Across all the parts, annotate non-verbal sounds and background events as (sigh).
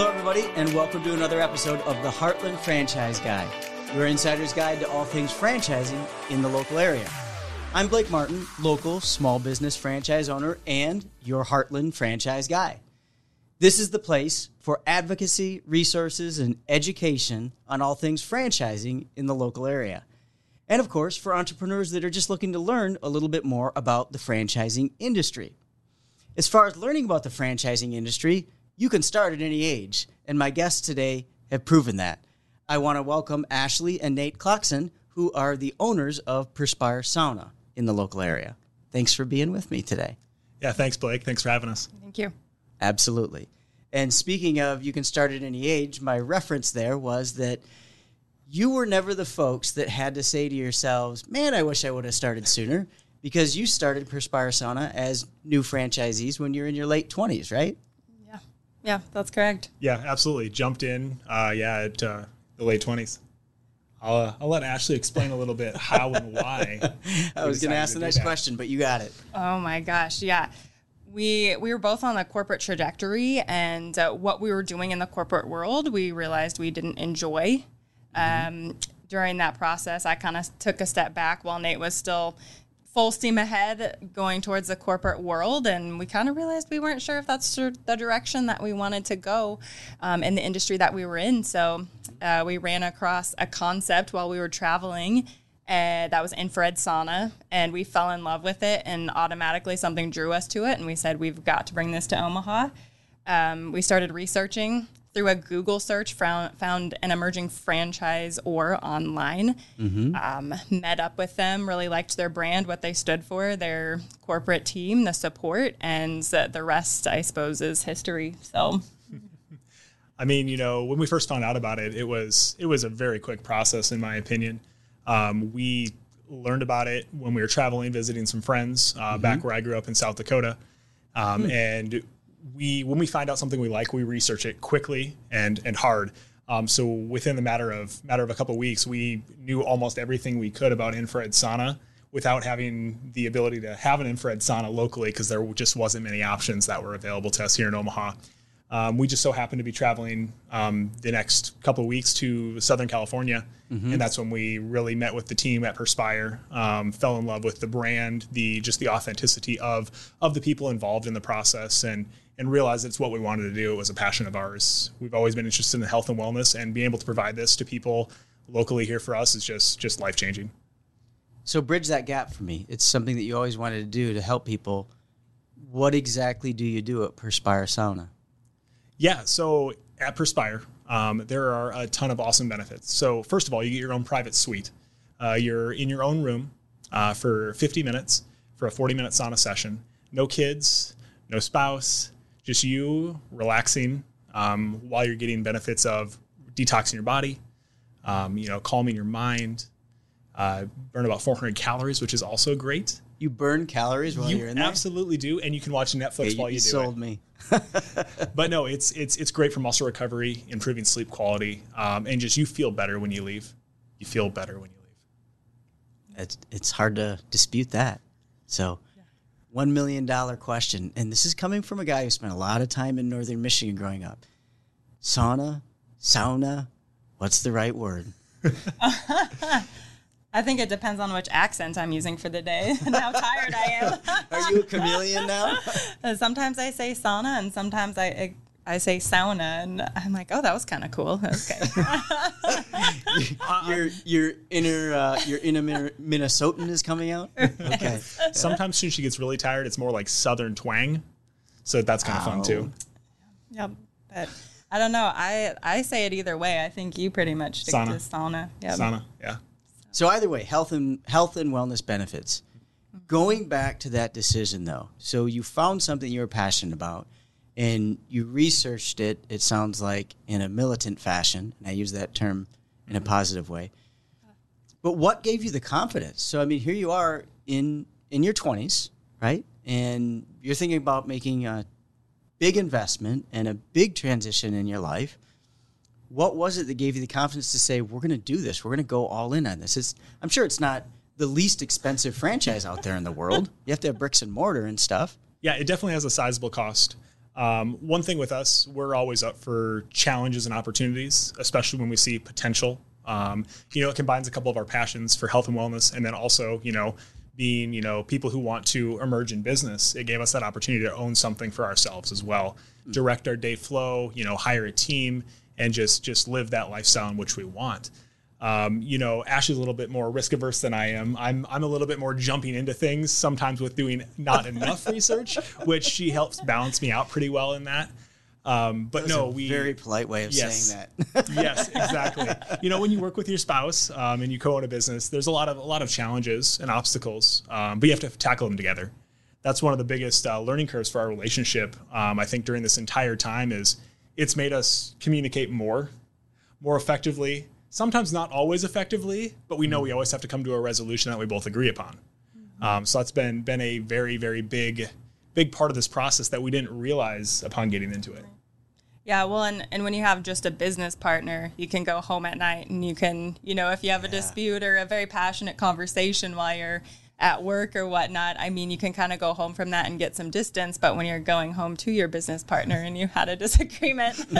Hello, everybody, and welcome to another episode of the Heartland Franchise Guide, your insider's guide to all things franchising in the local area. I'm Blake Martin, local small business franchise owner and your Heartland franchise guy. This is the place for advocacy, resources, and education on all things franchising in the local area. And of course, for entrepreneurs that are just looking to learn a little bit more about the franchising industry. As far as learning about the franchising industry, you can start at any age, and my guests today have proven that. I want to welcome Ashley and Nate Clarkson, who are the owners of Perspire Sauna in the local area. Thanks for being with me today. Yeah, thanks, Blake. Thanks for having us. Thank you. Absolutely. And speaking of you can start at any age, my reference there was that you were never the folks that had to say to yourselves, man, I wish I would have started sooner because you started Perspire Sauna as new franchisees when you're in your late 20s, right? Yeah. Yeah, that's correct. Yeah, absolutely. Jumped in, uh, yeah, at uh, the late 20s. I'll, uh, I'll let Ashley explain a little bit how and why. (laughs) I was going to ask the next that. question, but you got it. Oh my gosh, yeah. We we were both on the corporate trajectory, and uh, what we were doing in the corporate world, we realized we didn't enjoy. Mm-hmm. Um, during that process, I kind of took a step back while Nate was still full steam ahead going towards the corporate world and we kind of realized we weren't sure if that's the direction that we wanted to go um, in the industry that we were in. So uh, we ran across a concept while we were traveling uh, that was infrared sauna and we fell in love with it and automatically something drew us to it and we said we've got to bring this to omaha. Um, we started researching through a Google search, found, found an emerging franchise or online. Mm-hmm. Um, met up with them, really liked their brand, what they stood for, their corporate team, the support, and the rest, I suppose, is history. So. I mean, you know, when we first found out about it, it was it was a very quick process, in my opinion. Um, we learned about it when we were traveling, visiting some friends uh, mm-hmm. back where I grew up in South Dakota, um, mm-hmm. and we when we find out something we like, we research it quickly and and hard. Um, so within the matter of matter of a couple of weeks, we knew almost everything we could about infrared sauna without having the ability to have an infrared sauna locally because there just wasn't many options that were available to us here in Omaha. Um, we just so happened to be traveling um, the next couple of weeks to Southern California, mm-hmm. and that's when we really met with the team at Perspire. Um, fell in love with the brand, the just the authenticity of of the people involved in the process, and and realized it's what we wanted to do. It was a passion of ours. We've always been interested in health and wellness, and being able to provide this to people locally here for us is just just life changing. So bridge that gap for me. It's something that you always wanted to do to help people. What exactly do you do at Perspire Sauna? Yeah, so at Perspire, um, there are a ton of awesome benefits. So first of all, you get your own private suite. Uh, you're in your own room uh, for 50 minutes for a 40 minute sauna session. No kids, no spouse, just you relaxing um, while you're getting benefits of detoxing your body, um, you know, calming your mind, uh, burn about 400 calories, which is also great. You burn calories while you are in there. Absolutely do, and you can watch Netflix while you, you do sold it. me. (laughs) but no, it's it's it's great for muscle recovery, improving sleep quality, um, and just you feel better when you leave. You feel better when you leave. It's it's hard to dispute that. So one million dollar question, and this is coming from a guy who spent a lot of time in northern Michigan growing up. Sauna, sauna, what's the right word? (laughs) I think it depends on which accent I'm using for the day and how tired I am. (laughs) Are you a chameleon now? (laughs) sometimes I say sauna, and sometimes I I say sauna, and I'm like, oh, that was kind of cool. Okay. Your your inner uh, your inner Minnesotan is coming out. Okay. Sometimes when she gets really tired, it's more like southern twang, so that's kind of fun too. Yep, but I don't know. I I say it either way. I think you pretty much stick sauna. to sauna. Yep. Sauna, yeah. So either way, health and health and wellness benefits. Going back to that decision though, so you found something you were passionate about and you researched it, it sounds like, in a militant fashion. And I use that term in a positive way. But what gave you the confidence? So, I mean, here you are in, in your 20s, right? And you're thinking about making a big investment and a big transition in your life. What was it that gave you the confidence to say, we're going to do this? We're going to go all in on this? It's, I'm sure it's not the least expensive franchise out there in the world. You have to have bricks and mortar and stuff. Yeah, it definitely has a sizable cost. Um, one thing with us, we're always up for challenges and opportunities, especially when we see potential. Um, you know, it combines a couple of our passions for health and wellness, and then also, you know, being you know people who want to emerge in business. It gave us that opportunity to own something for ourselves as well, mm-hmm. direct our day flow, you know, hire a team, and just just live that lifestyle in which we want. Um, you know, Ashley's a little bit more risk averse than I am. I'm I'm a little bit more jumping into things sometimes with doing not enough research, (laughs) which she helps balance me out pretty well in that. Um, but no, we very polite way of yes, saying that. (laughs) yes, exactly. You know, when you work with your spouse um, and you co-own a business, there's a lot of a lot of challenges and obstacles, um, but you have to tackle them together. That's one of the biggest uh, learning curves for our relationship. Um, I think during this entire time is it's made us communicate more, more effectively, sometimes not always effectively, but we know we always have to come to a resolution that we both agree upon. Um, so that's been been a very very big big part of this process that we didn't realize upon getting into it. Yeah, well, and, and when you have just a business partner, you can go home at night and you can, you know, if you have a dispute or a very passionate conversation while you're at work or whatnot, I mean, you can kind of go home from that and get some distance. But when you're going home to your business partner and you had a (laughs) disagreement, (laughs)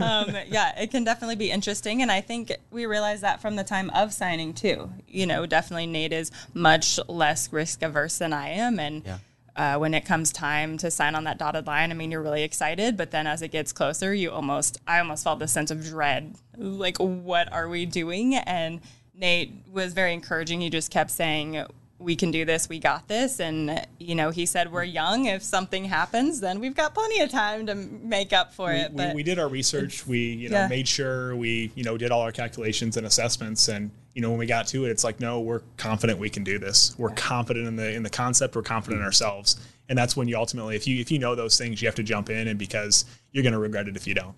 um, yeah, it can definitely be interesting. And I think we realized that from the time of signing too. You know, definitely Nate is much less risk averse than I am, and. Yeah. Uh, when it comes time to sign on that dotted line, I mean, you're really excited, but then as it gets closer, you almost, I almost felt this sense of dread. Like, what are we doing? And Nate was very encouraging. He just kept saying, we can do this, we got this. And, you know, he said, we're young. If something happens, then we've got plenty of time to make up for we, it. We, we, did our research. We, you know, yeah. made sure we, you know, did all our calculations and assessments. And, you know, when we got to it, it's like, no, we're confident we can do this. We're confident in the, in the concept. We're confident in ourselves. And that's when you ultimately, if you, if you know those things, you have to jump in and because you're going to regret it if you don't.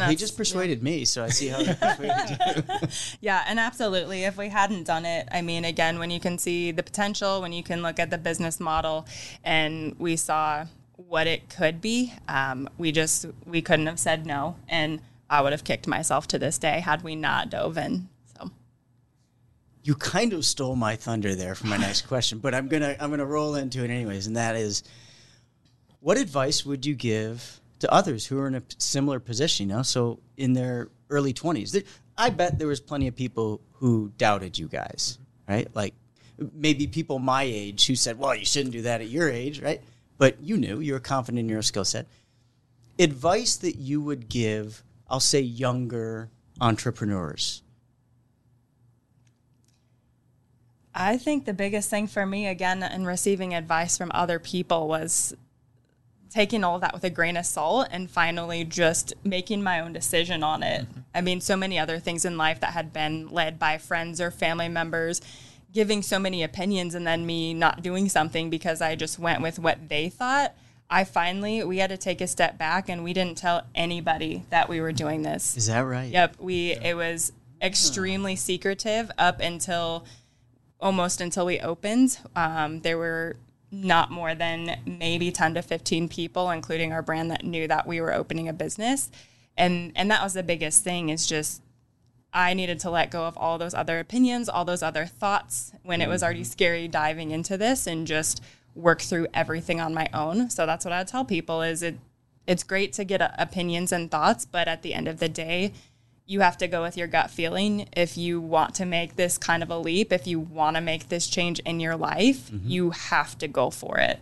And he just persuaded yeah. me, so I see how he persuaded you. (laughs) yeah, and absolutely. If we hadn't done it, I mean, again, when you can see the potential, when you can look at the business model, and we saw what it could be, um, we just we couldn't have said no, and I would have kicked myself to this day had we not dove in. So, you kind of stole my thunder there for my next (laughs) question, but I'm gonna I'm gonna roll into it anyways, and that is, what advice would you give? To others who are in a similar position, you know, so in their early 20s. I bet there was plenty of people who doubted you guys, right? Like maybe people my age who said, well, you shouldn't do that at your age, right? But you knew, you were confident in your skill set. Advice that you would give, I'll say, younger entrepreneurs. I think the biggest thing for me, again, in receiving advice from other people was taking all of that with a grain of salt and finally just making my own decision on it. Mm-hmm. I mean, so many other things in life that had been led by friends or family members giving so many opinions and then me not doing something because I just went with what they thought. I finally we had to take a step back and we didn't tell anybody that we were doing this. Is that right? Yep, we yeah. it was extremely secretive up until almost until we opened. Um, there were not more than maybe 10 to 15 people including our brand that knew that we were opening a business and and that was the biggest thing is just I needed to let go of all those other opinions, all those other thoughts when it was already mm-hmm. scary diving into this and just work through everything on my own. So that's what I tell people is it it's great to get opinions and thoughts, but at the end of the day, you have to go with your gut feeling if you want to make this kind of a leap if you want to make this change in your life mm-hmm. you have to go for it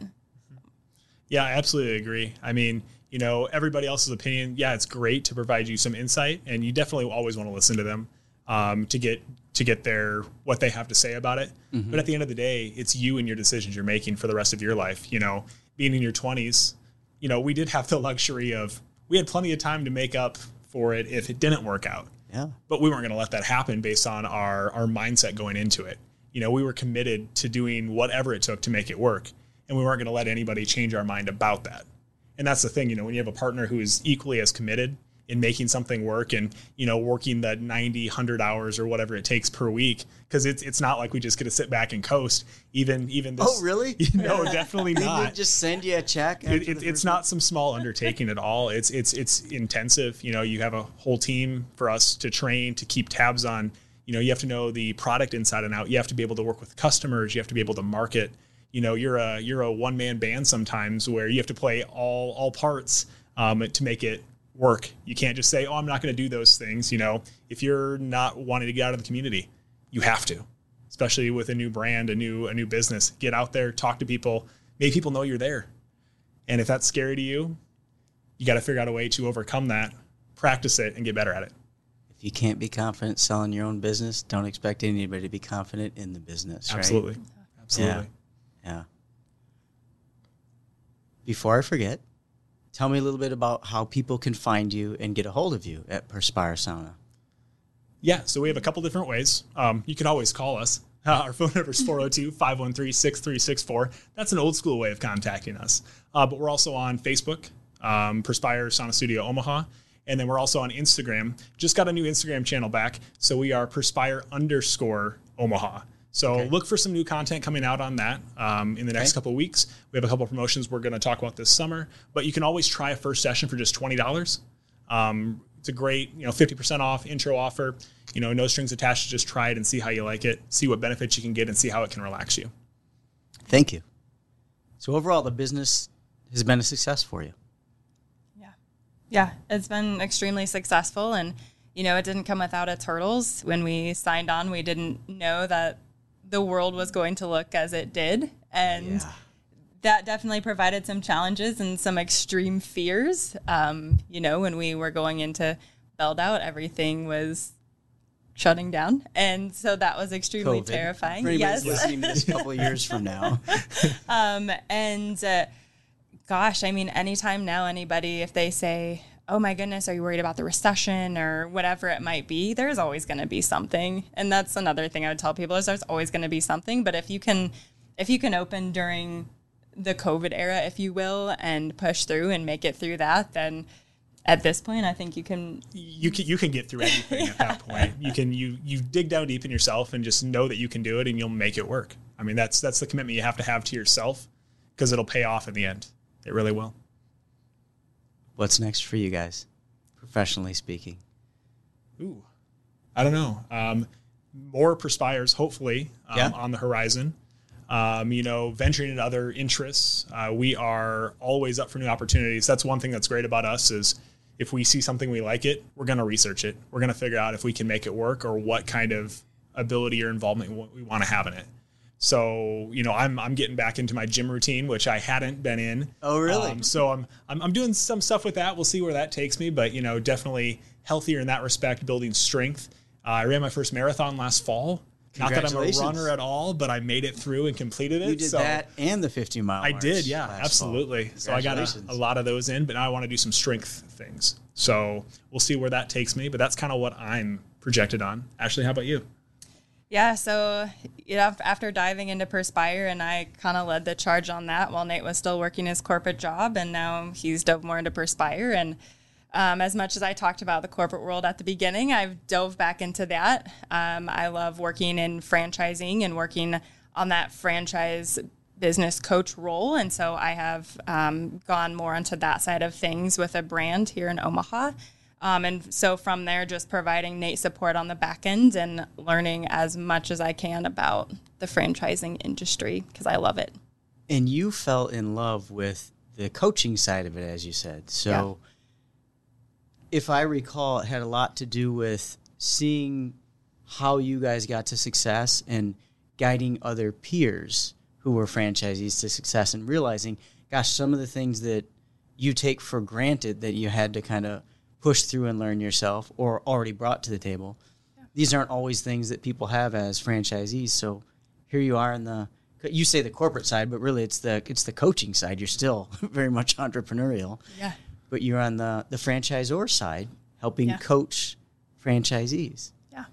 yeah i absolutely agree i mean you know everybody else's opinion yeah it's great to provide you some insight and you definitely always want to listen to them um, to get to get their what they have to say about it mm-hmm. but at the end of the day it's you and your decisions you're making for the rest of your life you know being in your 20s you know we did have the luxury of we had plenty of time to make up for it if it didn't work out. Yeah. But we weren't going to let that happen based on our our mindset going into it. You know, we were committed to doing whatever it took to make it work, and we weren't going to let anybody change our mind about that. And that's the thing, you know, when you have a partner who is equally as committed in making something work and you know working the 90 100 hours or whatever it takes per week because it's it's not like we just get to sit back and coast even even this oh really? (laughs) No definitely (laughs) not. Just send you a check it, it, it's not some small undertaking at all. It's it's it's intensive. You know you have a whole team for us to train to keep tabs on. You know you have to know the product inside and out. You have to be able to work with customers. You have to be able to market. You know you're a you're a one man band sometimes where you have to play all all parts um, to make it work. You can't just say, "Oh, I'm not going to do those things." You know, if you're not wanting to get out of the community, you have to, especially with a new brand, a new a new business. Get out there, talk to people, make people know you're there. And if that's scary to you, you got to figure out a way to overcome that, practice it, and get better at it. If you can't be confident selling your own business, don't expect anybody to be confident in the business. Right? Absolutely, absolutely. Yeah. Before I forget, tell me a little bit about how people can find you and get a hold of you at Perspire Sauna. Yeah, so we have a couple different ways. Um, you can always call us. Uh, (laughs) our phone number is 402 513 6364. That's an old school way of contacting us. Uh, but we're also on Facebook, um, Perspire Sauna Studio Omaha. And then we're also on Instagram. Just got a new Instagram channel back. So we are Perspire underscore Omaha. So Okay. look for some new content coming out on that um, in the next Okay. couple of weeks. We have a couple of promotions we're going to talk about this summer. But you can always try a first session for just twenty dollars. Um, it's a great, you know, 50% off intro offer. You know, no strings attached. Just try it and see how you like it, see what benefits you can get, and see how it can relax you. Thank you. So, overall, the business has been a success for you. Yeah. Yeah. It's been extremely successful. And, you know, it didn't come without its hurdles. When we signed on, we didn't know that the world was going to look as it did. And that definitely provided some challenges and some extreme fears. Um, you know, when we were going into build out, everything was shutting down. And so that was extremely COVID. terrifying. For anybody's Yes. listening to this a couple of (laughs) years from now. Um, and uh, gosh, I mean, anytime now, anybody, if they say, oh my goodness, are you worried about the recession or whatever it might be, there's always going to be something. And that's another thing I would tell people is there's always going to be something. But if you can, if you can open during the COVID era, if you will, and push through and make it through that, then at this point, I think you can You can you can get through anything at that point. (laughs) You can you you dig down deep in yourself and just know that you can do it, and you'll make it work. I mean, that's that's the commitment you have to have to yourself because it'll pay off in the end. It really will. What's next for you guys, professionally speaking? Ooh, I don't know. Um, more perspires, hopefully, um, Yeah. on the horizon. Um, you know, venturing into other interests. Uh, we are always up for new opportunities. That's one thing that's great about us is if we see something we like it, we're going to research it. We're going to figure out if we can make it work or what kind of ability or involvement we want to have in it. So, you know, I'm I'm getting back into my gym routine, which I hadn't been in. Oh, really? Um, so I'm, I'm I'm doing some stuff with that. We'll see where that takes me, but you know, definitely healthier in that respect, building strength. Uh, I ran my first marathon last fall. Not that I'm a runner at all, but I made it through and completed it. You did so that and the 50 mile. I did, yeah, absolutely. So I got a, a lot of those in, but now I want to do some strength things. So we'll see where that takes me. But that's kind of what I'm projected on. Ashley, how about you? Yeah, so you know, after diving into Perspire, and I kind of led the charge on that while Nate was still working his corporate job, and now he's dove more into Perspire. And um, as much as I talked about the corporate world at the beginning, I've dove back into that. Um, I love working in franchising and working on that franchise business coach role, and so I have um, gone more onto that side of things with a brand here in Omaha. Um, and so from there, just providing Nate support on the back end and learning as much as I can about the franchising industry because I love it. And you fell in love with the coaching side of it, as you said. So, if I recall, it had a lot to do with seeing how you guys got to success and guiding other peers who were franchisees to success and realizing, gosh, some of the things that you take for granted that you had to kind of push through and learn yourself or already brought to the table. These aren't always things that people have as franchisees. So here you are in the you say the corporate side, but really it's the it's the coaching side. You're still (laughs) very much entrepreneurial, Yeah. but you're on the the franchisor side, helping Yeah. coach franchisees. Yeah.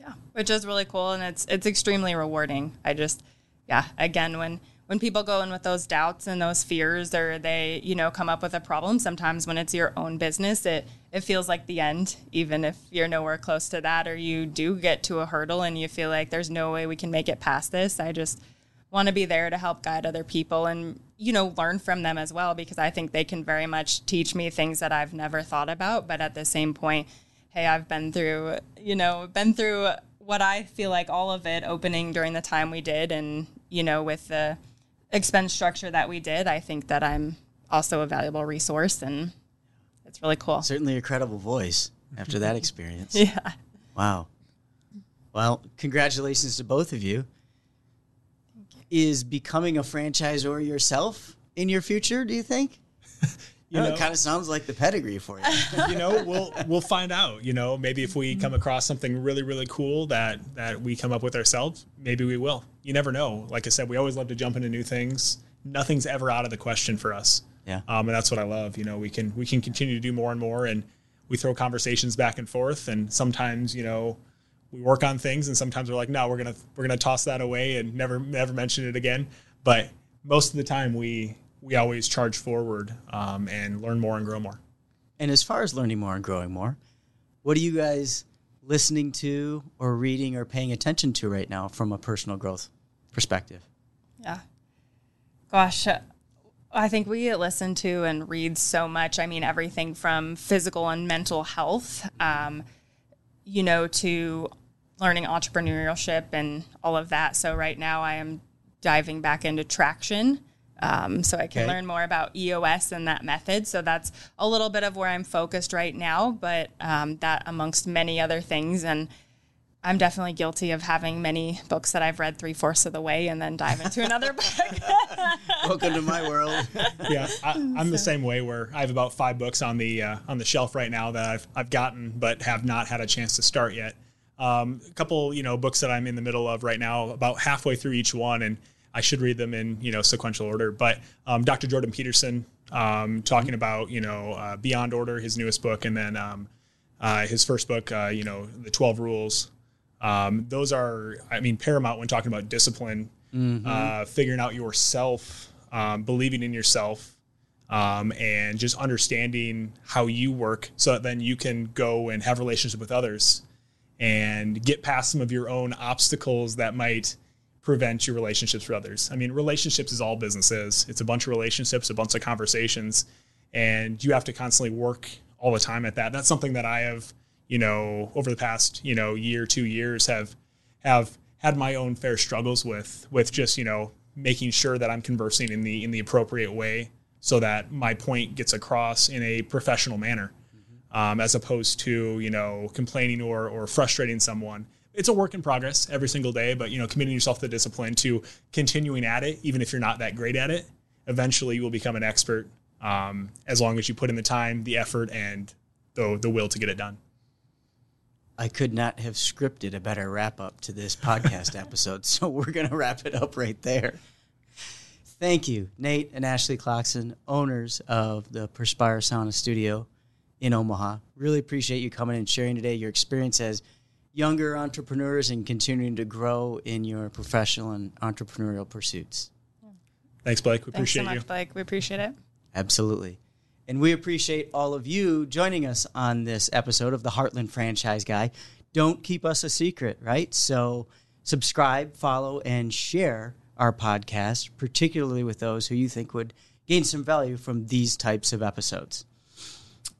Yeah. Which is really cool and it's it's extremely rewarding. I just yeah, again when when people go in with those doubts and those fears or they, you know, come up with a problem, sometimes when it's your own business, it it feels like the end, even if you're nowhere close to that or you do get to a hurdle and you feel like there's no way we can make it past this. I just want to be there to help guide other people and you know learn from them as well because I think they can very much teach me things that I've never thought about but at the same point hey I've been through you know been through what I feel like all of it opening during the time we did and you know with the expense structure that we did, I think that I'm also a valuable resource and it's really cool. Certainly a credible voice after that experience. (laughs) Yeah. Wow. Well, congratulations to both of you. Is becoming a franchisor yourself in your future, do you think? (laughs) You know, it kind of sounds like the pedigree for you. (laughs) you know, we'll we'll find out. You know, maybe if we come across something really really cool that that we come up with ourselves, maybe we will. You never know. Like I said, we always love to jump into new things. Nothing's ever out of the question for us. Yeah. Um, and that's what I love. You know, we can we can continue to do more and more, and we throw conversations back and forth. And sometimes, you know, we work on things, and sometimes we're like, no, we're gonna we're gonna toss that away and never never mention it again. But most of the time, we we always charge forward um, and learn more and grow more. And as far as learning more and growing more, what are you guys listening to or reading or paying attention to right now from a personal growth perspective? Yeah. Gosh, uh, I think we listen to and read so much. I mean, everything from physical and mental health, um, you know, to learning entrepreneurship and all of that. So right now I am diving back into traction. Um, so I can Okay. learn more about EOS and that method. So that's a little bit of where I'm focused right now, but um, that amongst many other things. And I'm definitely guilty of having many books that I've read three fourths of the way and then dive into another (laughs) book. (laughs) Welcome to my world. (laughs) yeah, I, I'm the same way. Where I have about five books on the uh, on the shelf right now that I've I've gotten but have not had a chance to start yet. Um, a couple, you know, books that I'm in the middle of right now, about halfway through each one, and I should read them in you know sequential order. But um, Dr. Jordan Peterson um, talking about you know uh, Beyond Order, his newest book, and then um, uh, his first book, uh, you know, the Twelve Rules. Um, those are, I mean, paramount when talking about discipline, uh, figuring out yourself, um, believing in yourself, um, and just understanding how you work so that then you can go and have relationship with others and get past some of your own obstacles that might prevent your relationships with others. I mean, relationships is all business is. It's a bunch of relationships, a bunch of conversations, and you have to constantly work all the time at that. That's something that I have, you know, over the past, you know, year, two years have have had my own fair struggles with with just, you know, making sure that I'm conversing in the in the appropriate way so that my point gets across in a professional manner um, as opposed to you know complaining or or frustrating someone. It's a work in progress every single day, but you know committing yourself to discipline to continuing at it, even if you're not that great at it. Eventually, you will become an expert um, as long as you put in the time, the effort, and the the will to get it done. I could not have scripted a better wrap up to this podcast (laughs) episode, so we're going to wrap it up right there. Thank you, Nate and Ashley Clarkson, owners of the Perspire Sauna Studio in Omaha. Really appreciate you coming and sharing today your experience as younger entrepreneurs and continuing to grow in your professional and entrepreneurial pursuits. Thanks, Blake. We Thanks so appreciate much, you. Blake. We appreciate it. Absolutely. And we appreciate all of you joining us on this episode of the Heartland Franchise Guy. Don't keep us a secret, right? So subscribe, follow, and share our podcast, particularly with those who you think would gain some value from these types of episodes.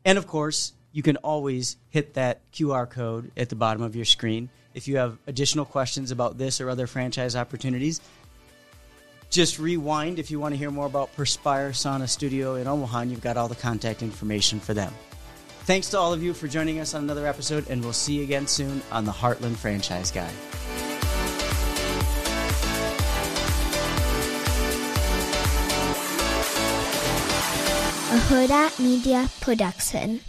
And of course, you can always hit that QR code at the bottom of your screen. If you have additional questions about this or other franchise opportunities, just rewind if you want to hear more about Perspire Sauna Studio in Omaha, and you've got all the contact information for them. Thanks to all of you for joining us on another episode, and we'll see you again soon on the Heartland Franchise Guide. a Hurrdat Media Production.